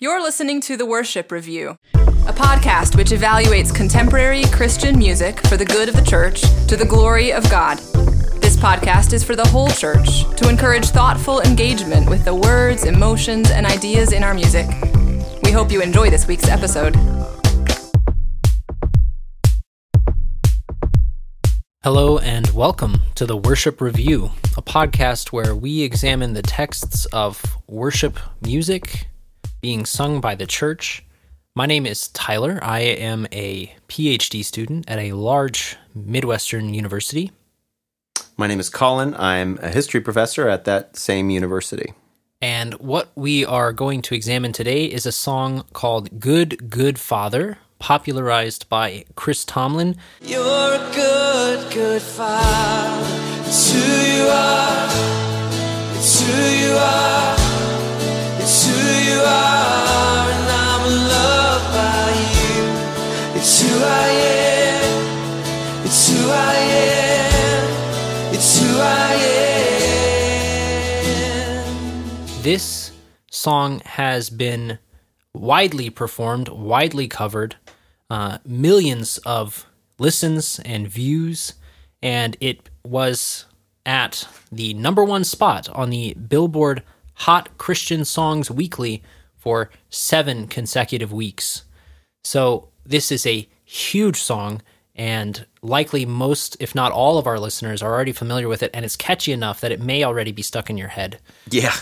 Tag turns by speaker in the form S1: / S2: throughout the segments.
S1: You're listening to The Worship Review, a podcast which evaluates contemporary Christian music for the good of the church to the glory of God. This podcast is for the whole church to encourage thoughtful engagement with the words, emotions, and ideas in our music. We hope you enjoy this week's episode.
S2: Hello and welcome to the Worship Review, a podcast where we examine the texts of worship music being sung by the church. My name is Tyler. I am a PhD student at a large Midwestern university.
S3: My name is Colin. I'm a history professor at that same university.
S2: And what we are going to examine today is a song called Good, Good Father, popularized by Chris Tomlin.
S4: You're a good, good father. It's who you are. It's who you are.
S2: This song has been widely performed, widely covered, uh, millions of listens and views, and it was at the number one spot on the Billboard Hot Christian Songs Weekly for seven consecutive weeks. So, this is a huge song, and likely most, if not all, of our listeners are already familiar with it, and it's catchy enough that it may already be stuck in your head.
S3: Yeah.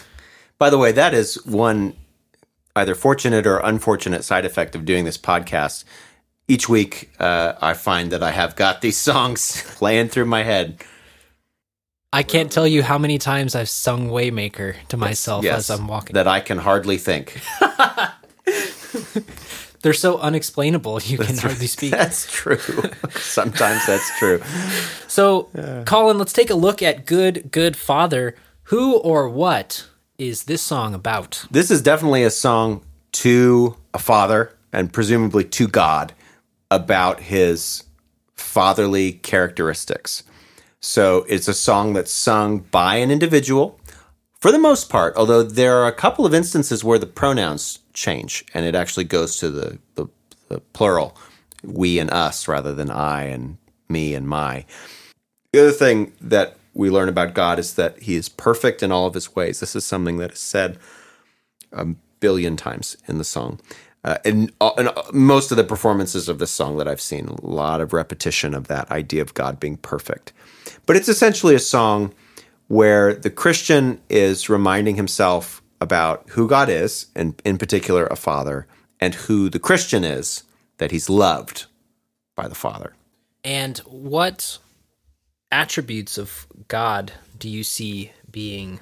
S3: By the way, that is one either fortunate or unfortunate side effect of doing this podcast. Each week, uh, I find that I have got these songs playing through my head.
S2: I can't tell you how many times I've sung Waymaker to myself
S3: Yes,
S2: as I'm walking.
S3: that I can hardly think.
S2: They're so unexplainable you can hardly speak.
S3: That's true. Sometimes that's true.
S2: So, Colin, let's take a look at Good Good Father. Who or what is this song about?
S3: This is definitely a song to a father and presumably to God about his fatherly characteristics. So it's a song that's sung by an individual for the most part, although there are a couple of instances where the pronouns change and it actually goes to the, the, the plural, we and us, rather than I and me and my. The other thing that we learn about God is that he is perfect in all of his ways. This is something that is said a billion times in the song. Uh, and, uh, and uh, most of the performances of this song that I've seen, a lot of repetition of that idea of God being perfect. But it's essentially a song where the Christian is reminding himself about who God is, and in particular, a father, and who the Christian is, that he's loved by the Father.
S2: And what attributes of God do you see being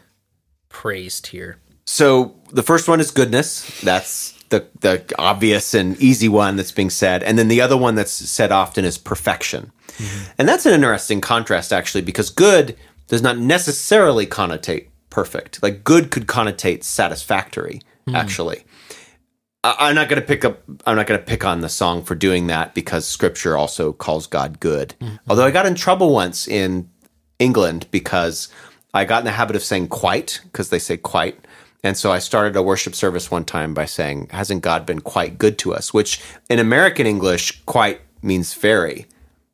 S2: praised here?
S3: So the first one is goodness. That's the the obvious and easy one that's being said, and then the other one that's said often is perfection, mm-hmm. and that's an interesting contrast actually because good does not necessarily connotate perfect. Like good could connotate satisfactory. Mm-hmm. Actually, I, I'm not going to pick up. I'm not going to pick on the song for doing that because Scripture also calls God good. Mm-hmm. Although I got in trouble once in England because I got in the habit of saying quite because they say quite. And so I started a worship service one time by saying, Hasn't God been quite good to us? Which in American English, quite means very,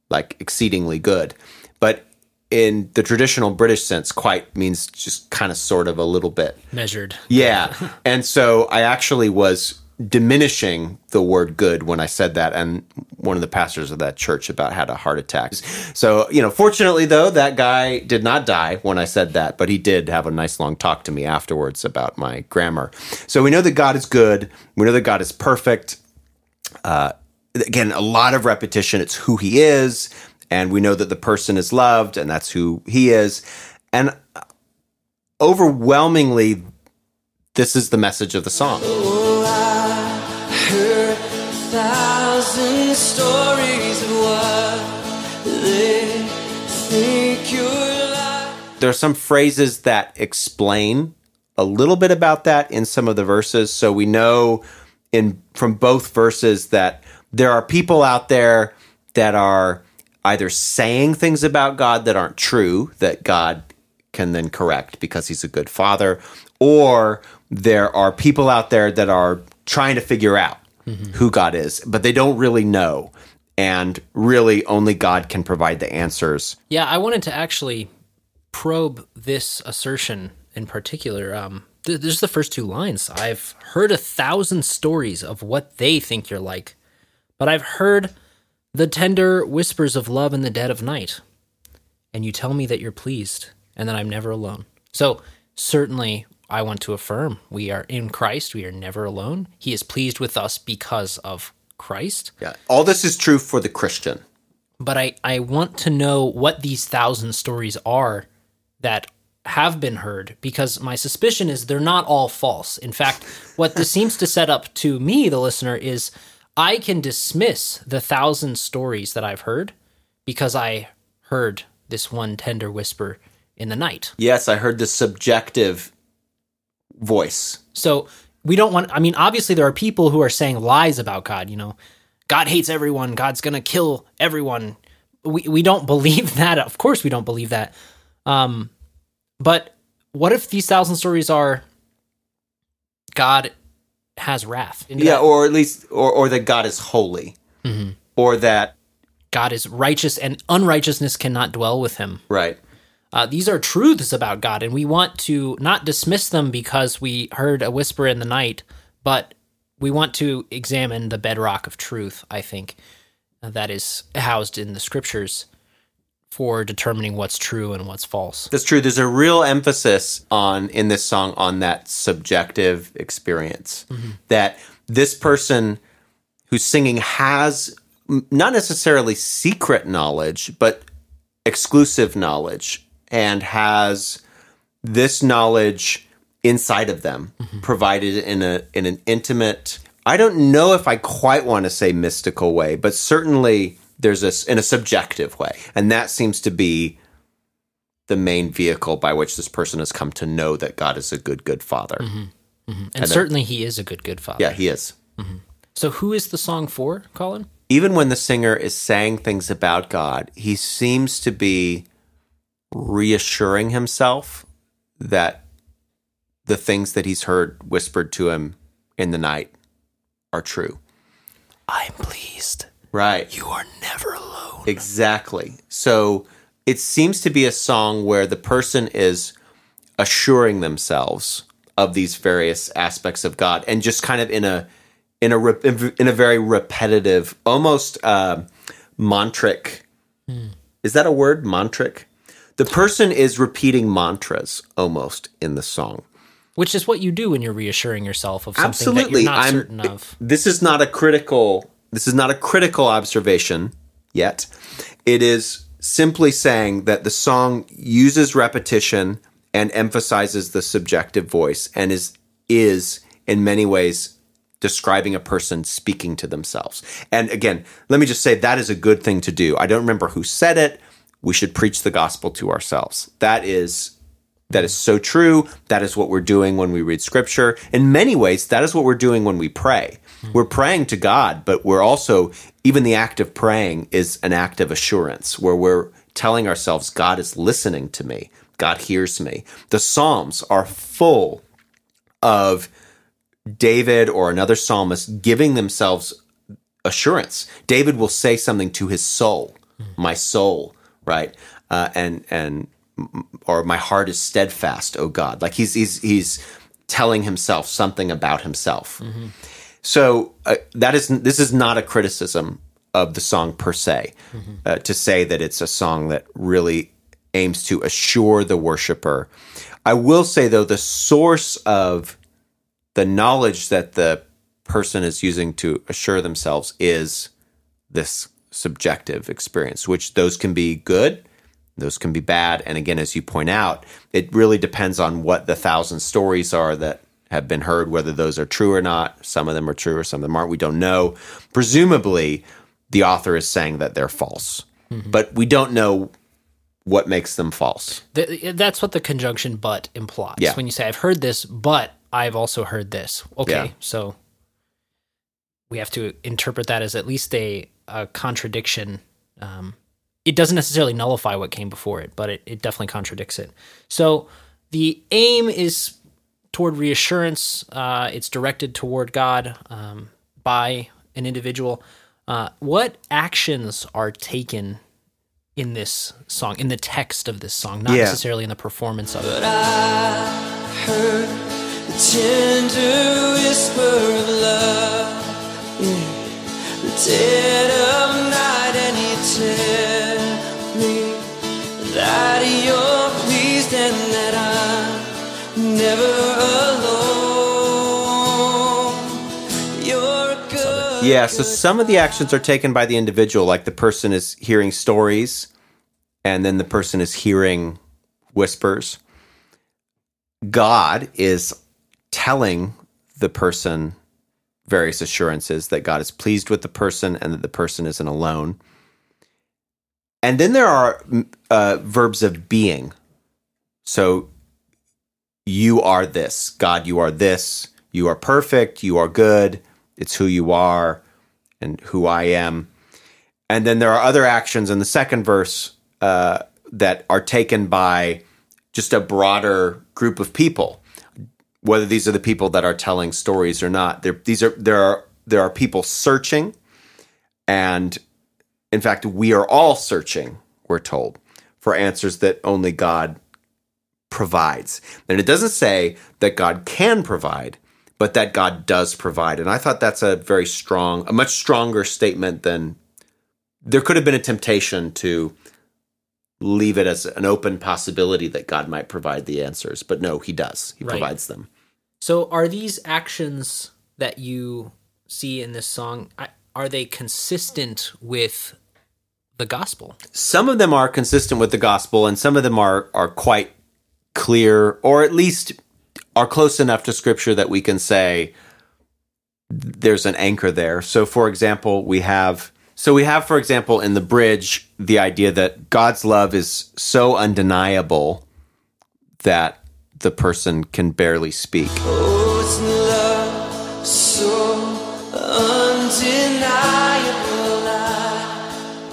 S3: like exceedingly good. But in the traditional British sense, quite means just kind of sort of a little bit.
S2: Measured.
S3: Yeah. and so I actually was diminishing the word good when I said that. And one of the pastors of that church about had a heart attack. So, you know, fortunately though, that guy did not die when I said that, but he did have a nice long talk to me afterwards about my grammar. So we know that God is good. We know that God is perfect. Uh, again, a lot of repetition. It's who he is. And we know that the person is loved and that's who he is. And overwhelmingly, this is the message of the song.
S4: Stories.
S3: There are some phrases that explain a little bit about that in some of the verses. So we know in from both verses that there are people out there that are either saying things about God that aren't true that God can then correct because he's a good father or there are people out there that are trying to figure out who God is, but they don't really know. And really, only God can provide the answers.
S2: Yeah, I wanted to actually probe this assertion in particular. Um, th- this is the first two lines. I've heard a thousand stories of what they think you're like, but I've heard the tender whispers of love in the dead of night. And you tell me that you're pleased and that I'm never alone. So, certainly, I want to affirm we are in Christ. We are never alone. He is pleased with us because of Christ.
S3: Yeah. All this is true for the Christian.
S2: but I, I want to know what these thousand stories are that have been heard because my suspicion is they're not all false. In fact, what this seems to set up to me, the listener, is I can dismiss the thousand stories that I've heard because I heard this one tender whisper in the night.
S3: Yes, I heard the subjective voice.
S2: So we don't want, I mean, obviously there are people who are saying lies about God, you know, God hates everyone, God's going to kill everyone. We, we don't believe that. Of course, we don't believe that. Um, but what if these thousand stories are God has wrath?
S3: Yeah,
S2: that
S3: or at least, or, or that God is holy, or that,
S2: God is righteous and unrighteousness cannot dwell with him.
S3: right.
S2: Uh, these are truths about God, and we want to not dismiss them because we heard a whisper in the night, but we want to examine the bedrock of truth, I think, uh, that is housed in the scriptures for determining what's true and what's false.
S3: That's true. There's a real emphasis on in this song on that subjective experience. That this person who's singing has not necessarily secret knowledge, but exclusive knowledge and has this knowledge inside of them mm-hmm. provided in a in an intimate I don't know if I quite want to say mystical way, but certainly there's a in a subjective way. And that seems to be the main vehicle by which this person has come to know that God is a good, good father. Mm-hmm. Mm-hmm.
S2: And certainly he is a good, good father.
S3: Yeah, he is.
S2: So who is the song for, Colin?
S3: Even when the singer is saying things about God, he seems to be reassuring himself that the things that he's heard whispered to him in the night are true.
S2: I'm pleased.
S3: Right.
S2: You are never alone.
S3: Exactly. So it seems to be a song where the person is assuring themselves of these various aspects of God, and just kind of in a in a re- in a very repetitive, almost uh, mantric. Is that a word? Mantric. The person is repeating mantras almost in the song.
S2: Which is what you do when you're reassuring yourself of something
S3: Absolutely.
S2: that you're not
S3: I'm-
S2: certain of.
S3: This is not a critical this is not a critical observation yet. It is simply saying that the song uses repetition and emphasizes the subjective voice and is is in many ways describing a person speaking to themselves. And again, let me just say that is a good thing to do. I don't remember who said it. We should preach the gospel to ourselves. That is that is so true. That is what we're doing when we read scripture. In many ways, that is what we're doing when we pray. Hmm. We're praying to God, but we're also, even the act of praying is an act of assurance where we're telling ourselves, God is listening to me. God hears me. The Psalms are full of David or another psalmist giving themselves assurance. David will say something to his soul, hmm. my soul, right? Uh, and and or my heart is steadfast, oh God. Like he's he's he's telling himself something about himself. So uh, that is this is not a criticism of the song per se. Uh, to say that it's a song that really aims to assure the worshiper. I will say though the source of the knowledge that the person is using to assure themselves is this subjective experience, which those can be good, those can be bad. And again, as you point out, it really depends on what the thousand stories are that have been heard, whether those are true or not. Some of them are true or some of them aren't. We don't know. Presumably, the author is saying that they're false, mm-hmm. but we don't know what makes them false.
S2: Th- that's what the conjunction but implies.
S3: Yeah.
S2: When you say, I've heard this, but I've also heard this. Okay.
S3: Yeah.
S2: So we have to interpret that as at least a, a contradiction. Um, it doesn't necessarily nullify what came before it, but it, it definitely contradicts it. So the aim is toward reassurance. Uh, it's directed toward God um, by an individual. Uh, what actions are taken in this song, in the text of this song, not
S3: Yeah.
S2: necessarily in the performance of it?
S4: But I heard the tender whisper of love in the dead of night, and you tell me that you're pleased and that I'm never alone. You're good.
S3: Yeah, so some of the actions are taken by the individual, like the person is hearing stories and then the person is hearing whispers. God is telling the person various assurances that God is pleased with the person and that the person isn't alone. And then there are mm, uh, verbs of being. So you are this. God, you are this. You are perfect. You are good. It's who you are and who I am. And then there are other actions in the second verse uh, that are taken by just a broader group of people. Whether these are the people that are telling stories or not, there these are there are there are people searching, and in fact, we are all searching. We're told for answers that only God provides. And it doesn't say that God can provide, but that God does provide. And I thought that's a very strong, a much stronger statement than there could have been a temptation to leave it as an open possibility that God might provide the answers. But no, he does. He
S2: Right.
S3: provides them.
S2: So, are these actions that you see in this song are they consistent with the gospel?
S3: Some of them are consistent with the gospel and some of them are are quite clear or at least are close enough to scripture that we can say there's an anchor there. So for example, we have so we have for example in the bridge the idea that God's love is so undeniable that the person can barely speak.
S4: Oh, love so undeniable.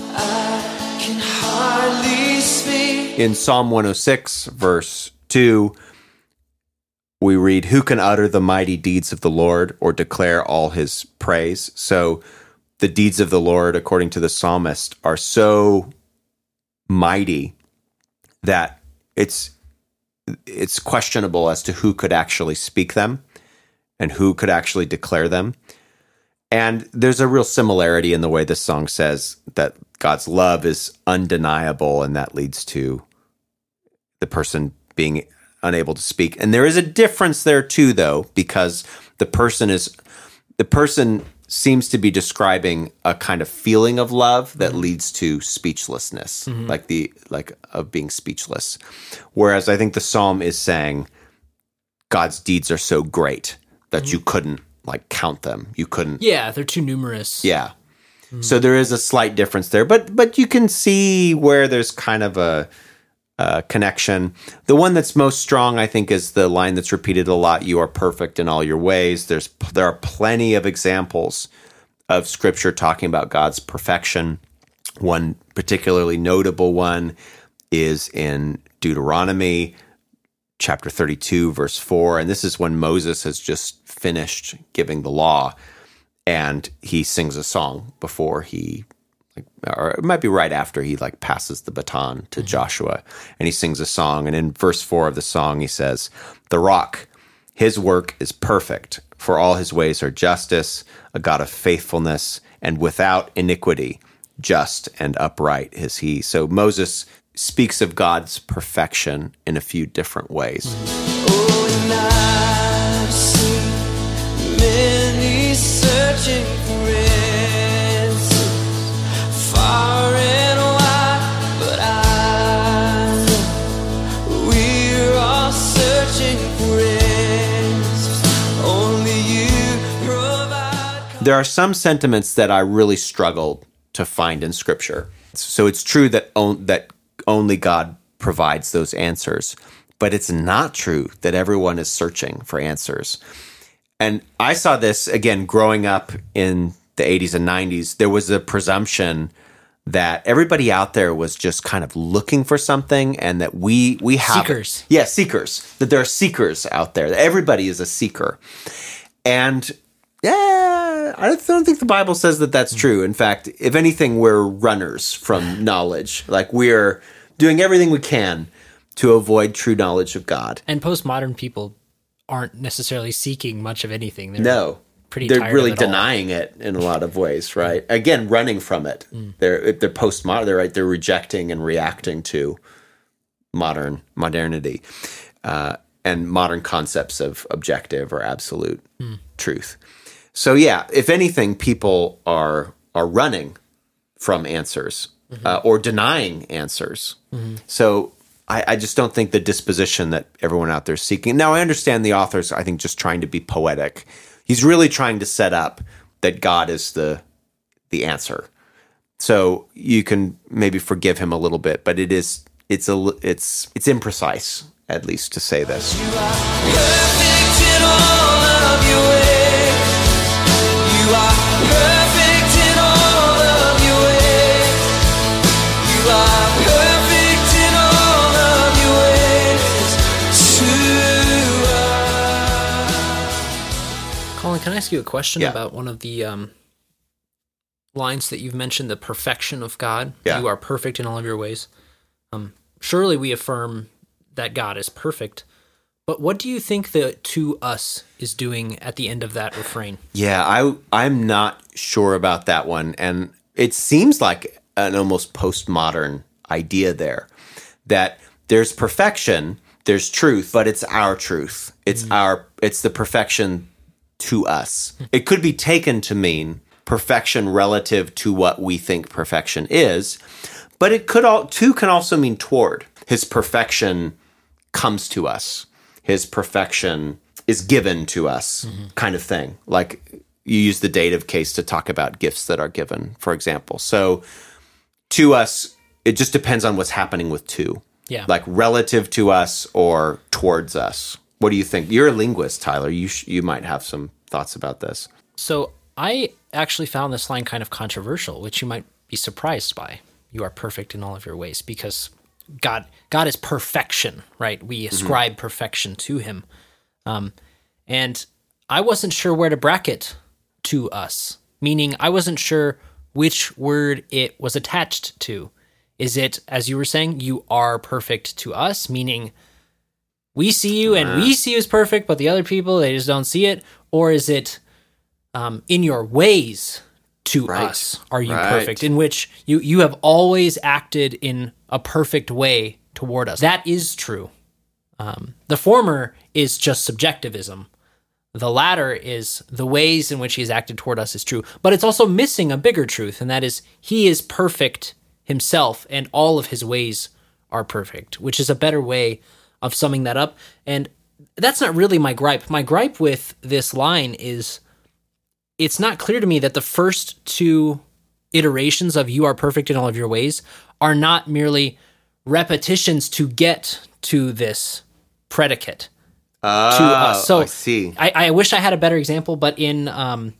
S4: I, I can hardly speak.
S3: in Psalm 106, verse 2, we read, Who can utter the mighty deeds of the Lord or declare all his praise? So the deeds of the Lord, according to the psalmist, are so mighty that it's it's questionable as to who could actually speak them and who could actually declare them. And there's a real similarity in the way this song says that God's love is undeniable, and that leads to the person being unable to speak. And there is a difference there too, though, because the person is the person seems to be describing a kind of feeling of love that mm-hmm. leads to speechlessness, mm-hmm. like the like of being speechless. Whereas I think the psalm is saying God's deeds are so great that mm-hmm. you couldn't like count them. You couldn't
S2: Yeah, they're too numerous.
S3: yeah. So there is a slight difference there, but but you can see where there's kind of a, a connection. The one that's most strong, I think, is the line that's repeated a lot: "You are perfect in all your ways." There's there are plenty of examples of Scripture talking about God's perfection. One particularly notable one is in Deuteronomy chapter 32 verse 4 and this is when Moses has just finished giving the law and he sings a song before he or it might be right after he like passes the baton to mm-hmm. Joshua and he sings a song. And in verse 4 of the song he says the rock his work is perfect for all his ways are justice a god of faithfulness and without iniquity just and upright is he. So Moses speaks of God's perfection in a few different ways.
S4: Oh,
S3: there are some sentiments that I really struggled to find in Scripture. So it's true that on, that only God provides those answers, but it's not true that everyone is searching for answers. And I saw this again growing up in the 80s and 90s. There was a presumption that everybody out there was just kind of looking for something and that we we have
S2: Seekers.
S3: yeah seekers that there are seekers out there that everybody is a seeker and yeah i don't, I don't think the bible says that that's true in fact if anything we're runners from knowledge like we're doing everything we can to avoid true knowledge of god
S2: And postmodern people aren't necessarily seeking much of anything. They're
S3: no
S2: pretty
S3: they're really
S2: it all.
S3: denying it in a lot of ways right again running from it
S2: Mm.
S3: they're they're postmodern they're right they're rejecting and reacting to modern modernity uh, and modern concepts of objective or absolute
S2: Mm.
S3: truth so yeah if anything people are are running from answers
S2: Mm-hmm.
S3: uh, or denying answers so I, I just don't think the disposition that everyone out there is seeking. Now, I understand the author's, I think, just trying to be poetic. He's really trying to set up that God is the the answer. So you can maybe forgive him a little bit, but it is it's a li- it's it's imprecise at least to say this.
S2: Colin, can I ask you a question
S3: Yeah.
S2: about one of the um, lines that you've mentioned, the perfection of God?
S3: Yeah.
S2: You are perfect in all of your ways. Um, surely we affirm that God is perfect. But what do you think the to us is doing at the end of that refrain?
S3: Yeah, I I'm not sure about that one, and it seems like an almost postmodern idea there that there's perfection, there's truth, but it's our truth. It's mm-hmm. our it's the perfection to us. It could be taken to mean perfection relative to what we think perfection is, but it could all too can also mean toward. His perfection comes to us. His perfection is given to us, mm-hmm. kind of thing. Like you use the dative case to talk about gifts that are given, for example. So to us, it just depends on what's happening with to.
S2: Yeah.
S3: Like relative to us or towards us. What do you think? You're a linguist, Tyler. You sh- you might have some thoughts about this.
S2: So I actually found this line kind of controversial, which you might be surprised by. You are perfect in all of your ways because God God is perfection, right? We ascribe perfection to him. Um, and I wasn't sure where to bracket to us, meaning I wasn't sure which word it was attached to. Is it, as you were saying, you are perfect to us, meaning we see you and we see you as perfect, but the other people, they just don't see it? Or is it um, in your ways to
S3: Right.
S2: us are you
S3: Right.
S2: perfect in which you you have always acted in a perfect way toward us that is true um, the former is just subjectivism the latter is the ways in which he has acted toward us is true but it's also missing a bigger truth and that is he is perfect himself and all of his ways are perfect which is a better way of summing that up. And that's not really my gripe. My gripe with this line is it's not clear to me that the first two iterations of you are perfect in all of your ways are not merely repetitions to get to this predicate to us. So
S3: Oh, I see.
S2: I, I wish I had a better example, but in um,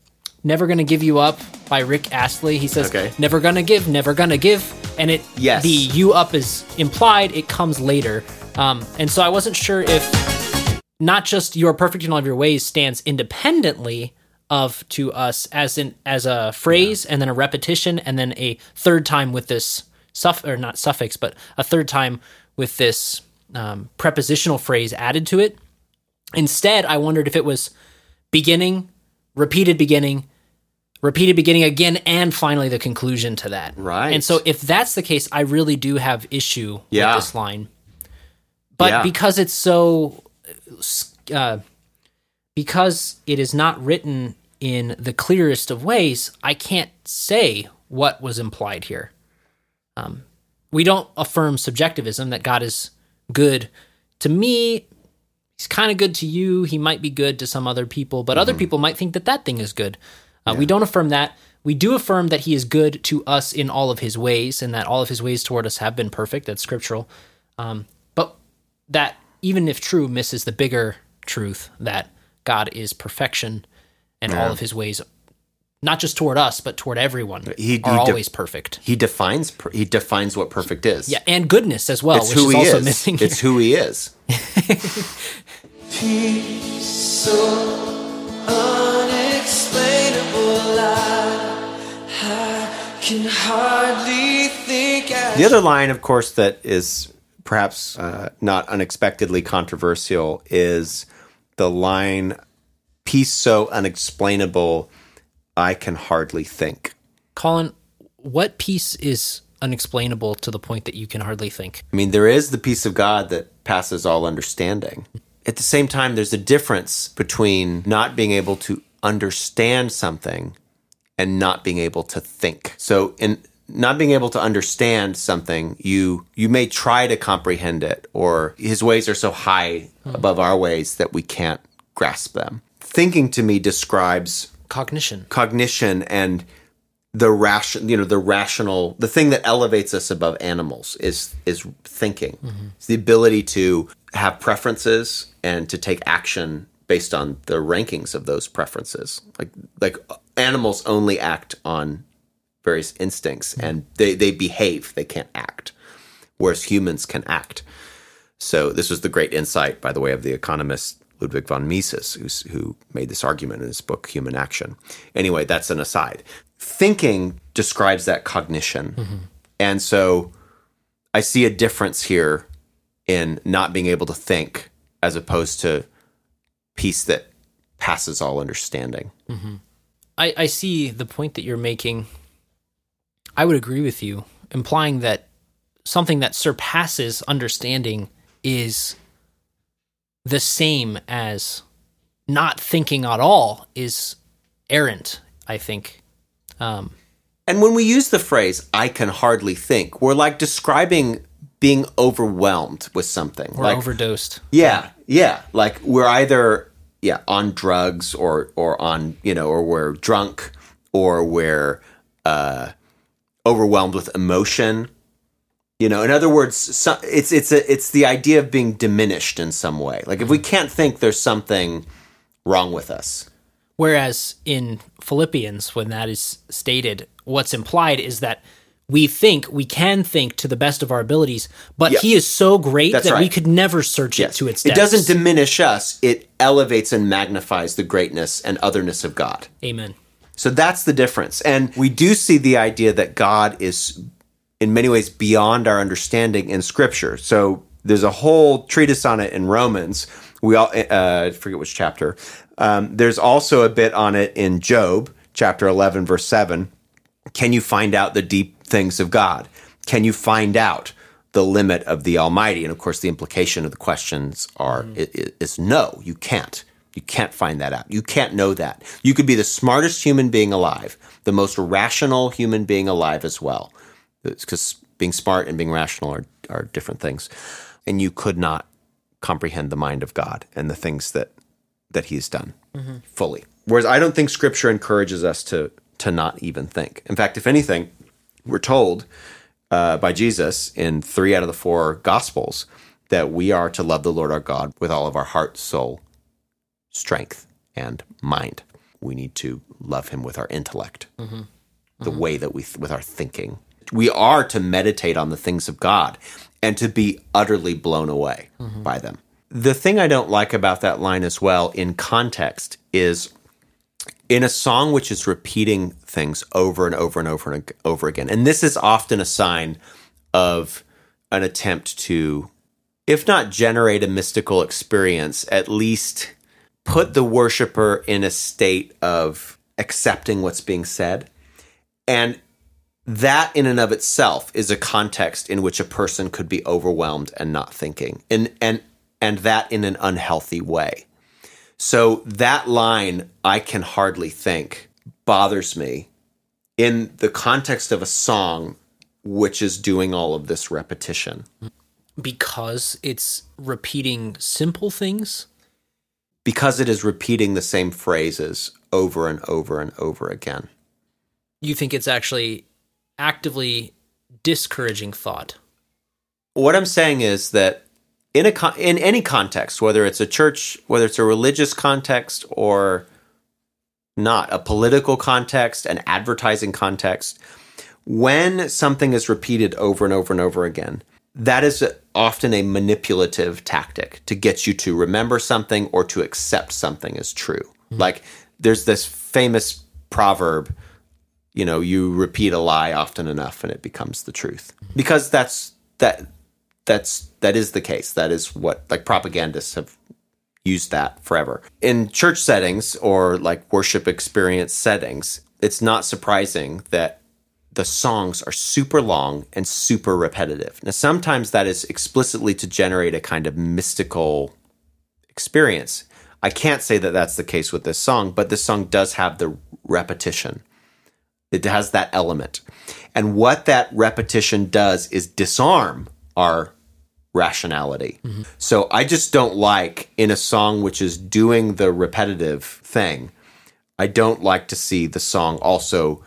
S2: Never Gonna Give You Up by Rick Astley, he says,
S3: Okay.
S2: Never gonna give, never gonna give. And it
S3: Yes.
S2: the you up is implied, it comes later. Um, and so I wasn't sure if not just you are perfect in all of your ways stands independently of to us as in as a phrase and then a repetition and then a third time with this suff or not suffix but a third time with this um, prepositional phrase added to it instead i wondered if it was beginning repeated beginning repeated beginning again and finally the conclusion to that
S3: Right.
S2: and so if that's the case i really do have issue
S3: Yeah.
S2: with this line but
S3: Yeah.
S2: because it's so uh, because it is not written in the clearest of ways, I can't say what was implied here. Um, we don't affirm subjectivism that God is good to me. He's kind of good to you. He might be good to some other people, but other people might think that that thing is good. Uh, We don't affirm that. We do affirm that he is good to us in all of his ways, and that all of his ways toward us have been perfect. That's scriptural. Um, but that, even if true, misses the bigger truth that God is perfection and all of his ways not just toward us, but toward everyone,
S3: He-
S2: are
S3: he de-
S2: always perfect.
S3: He defines per- he defines what perfect is.
S2: Yeah, and goodness as well,
S3: it's
S2: which
S3: who
S2: is
S3: he
S2: also
S3: is.
S2: missing.
S3: It's who he is.
S4: Peace so unexplainable. I, I can hardly think.
S3: The other line, of course, that is perhaps uh, not unexpectedly controversial is the line, peace so unexplainable, I can hardly think.
S2: Colin, what peace is unexplainable to the point that you can hardly think?
S3: I mean, there is the peace of God that passes all understanding. At the same time, there's a difference between not being able to understand something and not being able to think. So, in not being able to understand something, you you may try to comprehend it, or His ways are so high hmm. above our ways that we can't grasp them. Thinking to me describes
S2: Cognition.
S3: cognition and the ration you know the rational the thing that elevates us above animals is is thinking mm-hmm. it's the ability to have preferences and to take action based on the rankings of those preferences. Like like animals only act on various instincts and they they behave. They can't act whereas humans can act. So this was the great insight, by the way, of the economist Ludwig von Mises, who's, who made this argument in his book Human Action. Anyway, that's an aside. Thinking describes that cognition, mm-hmm. and so I see a difference here in not being able to think as opposed to peace that passes all understanding.
S2: I, I see the point that you're making. I would agree with you, implying that something that surpasses understanding is the same as not thinking at all is errant, I think. Um,
S3: And when we use the phrase "I can hardly think," we're like describing being overwhelmed with something,
S2: or
S3: like
S2: overdosed.
S3: Yeah, yeah. Like we're either yeah on drugs or or on you know or we're drunk or we're uh, overwhelmed with emotion. You know, in other words, so, it's it's a, it's the idea of being diminished in some way. Like if we can't think, there's something wrong with us.
S2: Whereas in Philippians, when that is stated, what's implied is that we think we can think to the best of our abilities, but
S3: Yeah.
S2: he is so great
S3: That's
S2: that we could never search it to its depths.
S3: it doesn't diminish us; it elevates and magnifies the greatness and otherness of God.
S2: Amen.
S3: So that's the difference. And we do see the idea that God is in many ways beyond our understanding in scripture. So there's a whole treatise on it in Romans. We all uh, forget which chapter. Um, there's also a bit on it in Job, chapter 11, verse 7. Can you find out the deep things of God? Can you find out the limit of the Almighty? And of course, the implication of the questions are mm. i- i- is no, you can't. You can't find that out. You can't know that. You could be the smartest human being alive, the most rational human being alive as well, because being smart and being rational are are different things, and you could not comprehend the mind of God and the things that that He's done mm-hmm. fully. Whereas I don't think Scripture encourages us to to not even think. In fact, if anything, we're told uh, by Jesus in three out of the four Gospels that we are to love the Lord our God with all of our heart, soul, strength, and mind. We need to love Him with our intellect, mm-hmm. the mm-hmm. way that we with our thinking. We are to meditate on the things of God and to be utterly blown away mm-hmm. by them. The thing I don't like about that line as well in context is in a song which is repeating things over and over and over and over again. And this is often a sign of an attempt to, if not generate a mystical experience, at least put the worshiper in a state of accepting what's being said. And that in and of itself is a context in which a person could be overwhelmed and not thinking. And and and that in an unhealthy way. So that line, I can hardly think, bothers me in the context of a song which is doing all of this repetition.
S2: Because it's repeating simple things.
S3: Because it is repeating the same phrases over and over and over again.
S2: You think it's actually actively discouraging thought.
S3: What I'm saying is that in a con- in any context, whether it's a church, whether it's a religious context or not a political context, an advertising context. When something is repeated over and over and over again, that is often a manipulative tactic to get you to remember something or to accept something as true. Mm-hmm. Like there's this famous proverb, you know, you repeat a lie often enough and it becomes the truth. Mm-hmm. Because that's that that's that is the case. That is what like propagandists have used that forever. In church settings or like worship experience settings, it's not surprising that the songs are super long and super repetitive. Now, sometimes that is explicitly to generate a kind of mystical experience. I can't say that that's the case with this song, but this song does have the repetition. It has that element. And what that repetition does is disarm our rationality. So I just don't like in a song which is doing the repetitive thing, I don't like to see the song also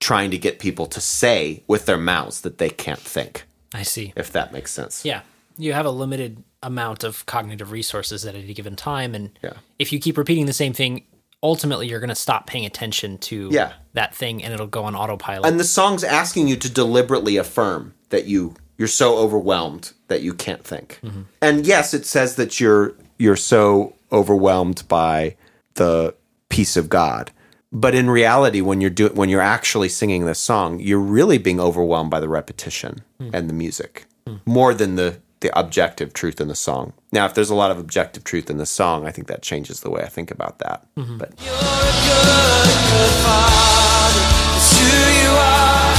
S3: trying to get people to say with their mouths that they can't think,
S2: I see.
S3: if that makes sense.
S2: Yeah. You have a limited amount of cognitive resources at any given time. And
S3: Yeah.
S2: if you keep repeating the same thing, ultimately you're going to stop paying attention to
S3: Yeah.
S2: that thing and it'll go on autopilot.
S3: And the song's asking you to deliberately affirm that you you're so overwhelmed that you can't think. Mm-hmm. And yes, it says that you're you're so overwhelmed by the peace of God. But in reality, when you're doing when you're actually singing this song, you're really being overwhelmed by the repetition hmm. and the music hmm. more than the the objective truth in the song. Now, if there's a lot of objective truth in the song, I think that changes the way I think about that. Mm-hmm. But
S4: You're a good, good father. It's who you are.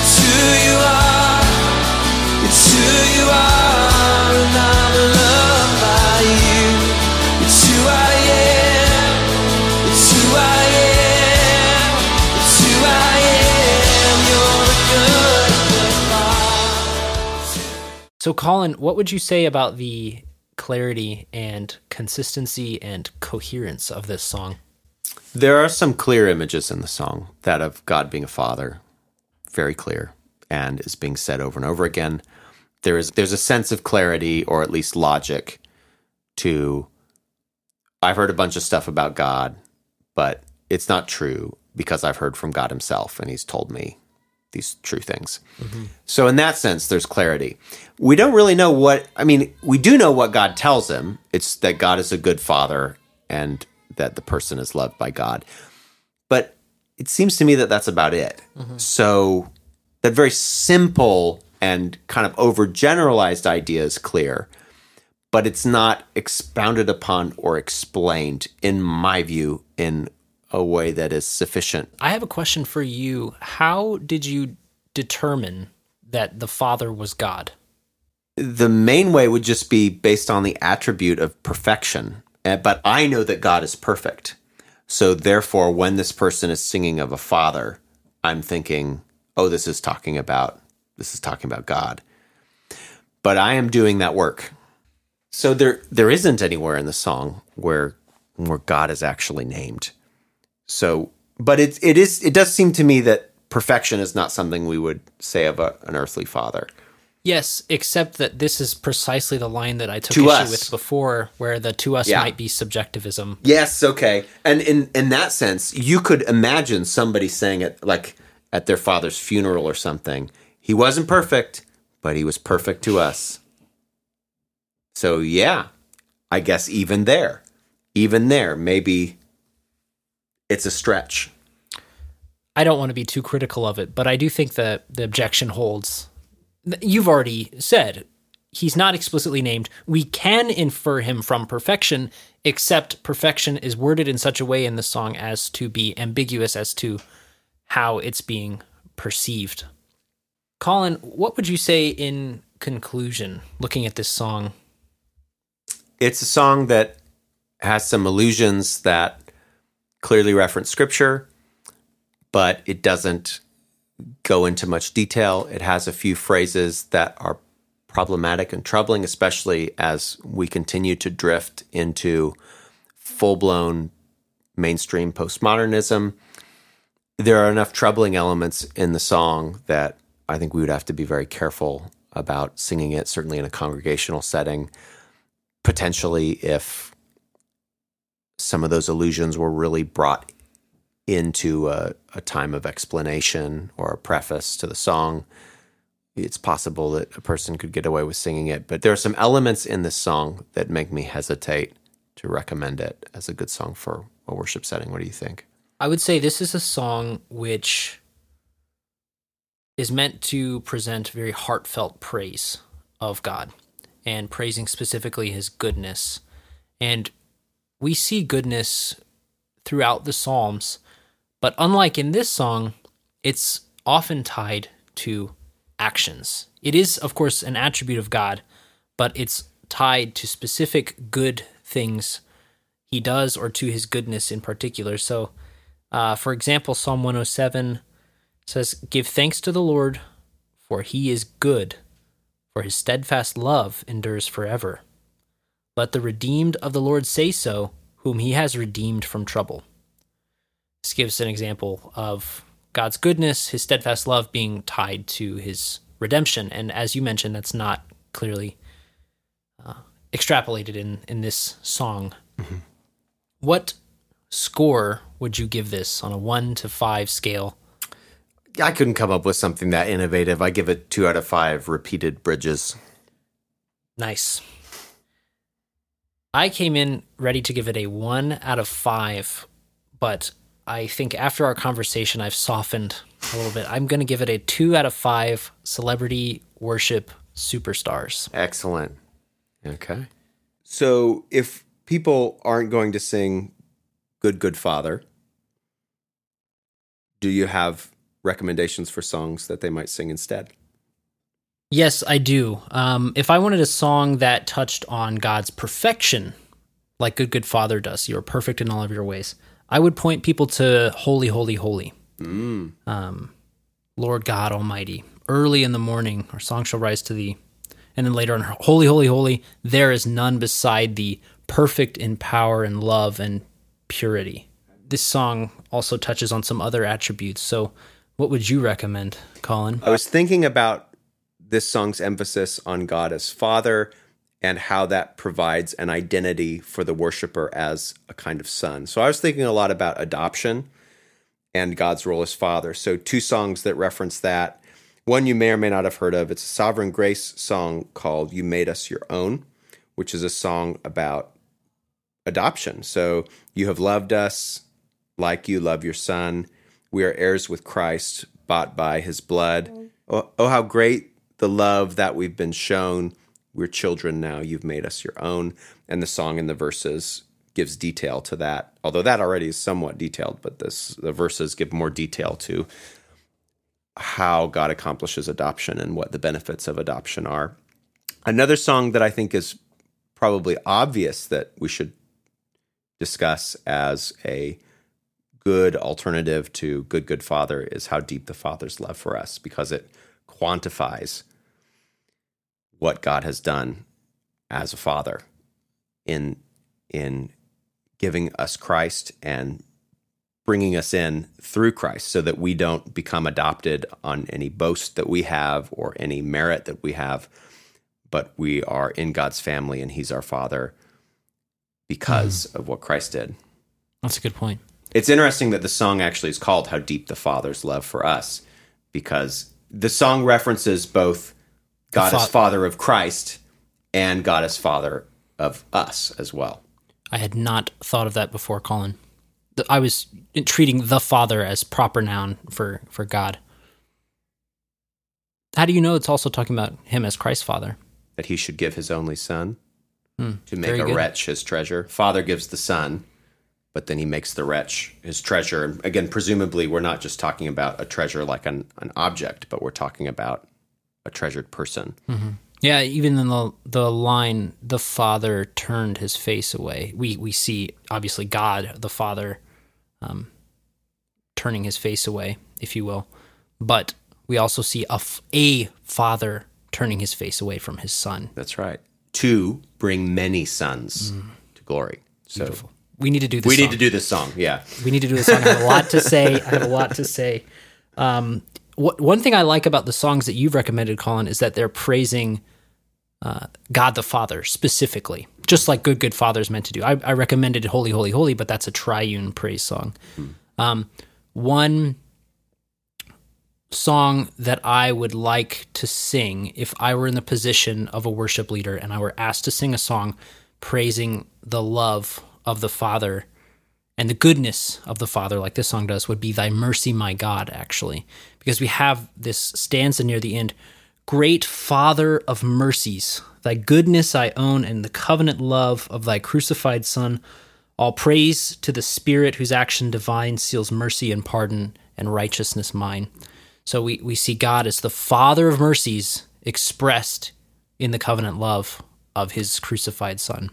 S4: It's who you are.
S2: So, Colin, what would you say about the clarity and consistency and coherence of this song?
S3: There are some clear images in the song that of God being a father, very clear, and is being said over and over again. There is there's a sense of clarity or at least logic to I've heard a bunch of stuff about God, but it's not true because I've heard from God himself and he's told me these true things. Mm-hmm. So in that sense there's clarity. We don't really know what I mean, we do know what God tells him. It's that God is a good father and that the person is loved by God. But it seems to me that that's about it. Mm-hmm. So that very simple and kind of overgeneralized idea is clear, but it's not expounded upon or explained, in my view, in a way that is sufficient.
S2: I have a question for you. How did you determine that the Father was God?
S3: The main way would just be based on the attribute of perfection. Uh, But I know that God is perfect. So therefore, when this person is singing of a father, I'm thinking, oh, this is talking about this is talking about God. But I am doing that work. So there there isn't anywhere in the song where where God is actually named. So but it it is it does seem to me that perfection is not something we would say of a, an earthly father.
S2: Yes, except that this is precisely the line that I took
S3: To
S2: issue
S3: us.
S2: with before, where the to us
S3: Yeah.
S2: might be subjectivism.
S3: Yes, okay. And in in that sense, you could imagine somebody saying it like at their father's funeral or something. He wasn't perfect, but he was perfect to us. So yeah, I guess even there, even there, maybe it's a stretch.
S2: I don't want to be too critical of it, but I do think that the objection holds. You've already said he's not explicitly named. We can infer him from perfection, except perfection is worded in such a way in the song as to be ambiguous as to how it's being perceived. Colin, what would you say in conclusion, looking at this song?
S3: It's a song that has some allusions that clearly reference scripture, but it doesn't go into much detail. It has a few phrases that are problematic and troubling, especially as we continue to drift into full blown mainstream postmodernism. There are enough troubling elements in the song that I think we would have to be very careful about singing it, certainly in a congregational setting potentially if some of those allusions were really brought into a, a time of explanation or a preface to the song. It's possible that a person could get away with singing it, but there are some elements in this song that make me hesitate to recommend it as a good song for a worship setting. What do you think?
S2: I would say this is a song which is meant to present very heartfelt praise of God and praising specifically his goodness. And we see goodness throughout the Psalms, but unlike in this song, it's often tied to actions. It is, of course, an attribute of God, but it's tied to specific good things he does or to his goodness in particular. So, uh, for example, Psalm 107 says, Give thanks to the Lord, for he is good, for his steadfast love endures forever. Let the redeemed of the Lord say so, whom he has redeemed from trouble. This gives an example of God's goodness, his steadfast love being tied to his redemption. And as you mentioned, that's not clearly uh, extrapolated in, in this song. hmm What score would you give this on a one to five scale?
S3: I couldn't come up with something that innovative. I give it two out of five repeated bridges.
S2: Nice. I came in ready to give it a one out of five, but I think after our conversation, I've softened a little bit. I'm going to give it a two out of five celebrity worship superstars.
S3: Excellent. Okay. So if people aren't going to sing Good, Good Father, do you have recommendations for songs that they might sing instead?
S2: Yes, I do. Um, if I wanted a song that touched on God's perfection, like Good Good Father does, you are perfect in all of your ways, I would point people to Holy, Holy, Holy. Um, Lord God Almighty. Early in the morning, our song shall rise to thee. And then later on, Holy, Holy, Holy, there is none beside thee, perfect in power and love and purity. This song also touches on some other attributes. So, what would you recommend, Colin?
S3: I was thinking about this song's emphasis on God as Father and how that provides an identity for the worshiper as a kind of son. So I was thinking a lot about adoption and God's role as Father. So, two songs that reference that. One you may or may not have heard of. It's a Sovereign Grace song called You Made Us Your Own, which is a song about adoption. So, you have loved us like you love your son. We are heirs with Christ, bought by his blood. Oh, oh, how great the love that we've been shown. We're children now. You've made us your own. And the song in the verses gives detail to that. Although that already is somewhat detailed, but this the verses give more detail to how God accomplishes adoption and what the benefits of adoption are. Another song that I think is probably obvious that we should discuss as a good alternative to Good Good Father is how deep the Father's love for us because it quantifies what God has done as a father in in giving us Christ and bringing us in through Christ so that we don't become adopted on any boast that we have or any merit that we have but we are in God's family and he's our father because mm-hmm. of what Christ did.
S2: That's a good point.
S3: It's interesting that the song actually is called How Deep the Father's Love for Us because the song references both God as
S2: fa-
S3: Father of Christ and God as Father of us as well.
S2: I had not thought of that before, Colin. I was treating the Father as proper noun for, for God. How do you know it's also talking about him as Christ's Father?
S3: That he should give his only son hmm, to make a
S2: good.
S3: wretch his treasure. Father gives the son, but then he makes the wretch his treasure. And again, presumably, we're not just talking about a treasure like an, an object, but we're talking about a treasured person.
S2: Yeah, even in the the line, the Father turned his face away. We we see obviously God, the Father, um, turning his face away, if you will, but we also see a, f- a father turning his face away from his son.
S3: That's right. To bring many sons to glory. So
S2: We need to do this.
S3: we
S2: song.
S3: need to do this song. Yeah.
S2: We need to do this song. I have a lot to say. I have a lot to say. Um, wh- one thing I like about the songs that you've recommended, Colin, is that they're praising uh, God the Father specifically. just like Good Good Father is meant to do. I, I recommended Holy Holy Holy, but that's a triune praise song. Um, one song that I would like to sing if I were in the position of a worship leader and I were asked to sing a song praising the love of the Father and the goodness of the Father, like this song does, would be Thy mercy, my God, actually. Because we have this stanza near the end Great Father of mercies, thy goodness I own, and the covenant love of thy crucified Son. All praise to the Spirit whose action divine seals mercy and pardon and righteousness mine. So we, we see God as the Father of mercies expressed in the covenant love of his crucified Son.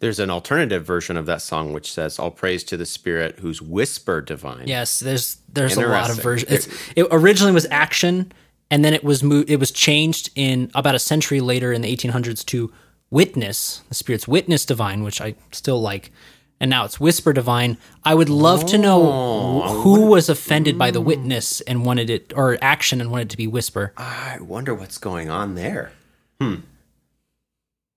S3: There's an alternative version of that song which says, "All praise to the Spirit whose whisper divine."
S2: Yes, there's there's a lot of versions. It originally was action, and then it was moved. It was changed in about a century later in the 1800s to witness, the Spirit's witness divine, which I still like. And now it's whisper divine. I would love to know wh- who was offended by the witness and wanted it, or action and wanted it to be whisper.
S3: I wonder what's going on there. Hmm.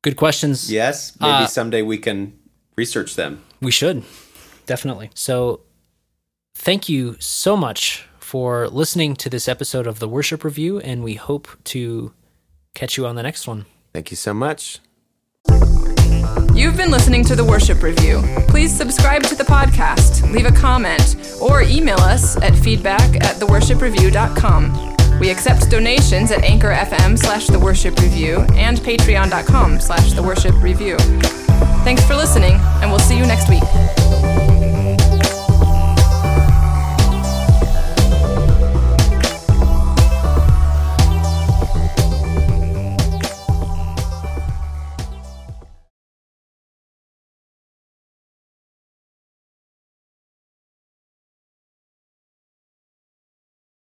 S2: Good questions.
S3: Yes, maybe
S2: Uh,
S3: someday we can research them.
S2: We should. Definitely. So, thank you so much for listening to this episode of the Worship Review, and we hope to catch you on the next one.
S3: Thank you so much.
S1: You've been listening to the Worship Review. Please subscribe to the podcast, leave a comment, or email us at feedback at theworshipreview.com. We accept donations at Anchor FM slash The Worship Review and patreon.com slash The Worship Review. Thanks for listening, and we'll see you next week.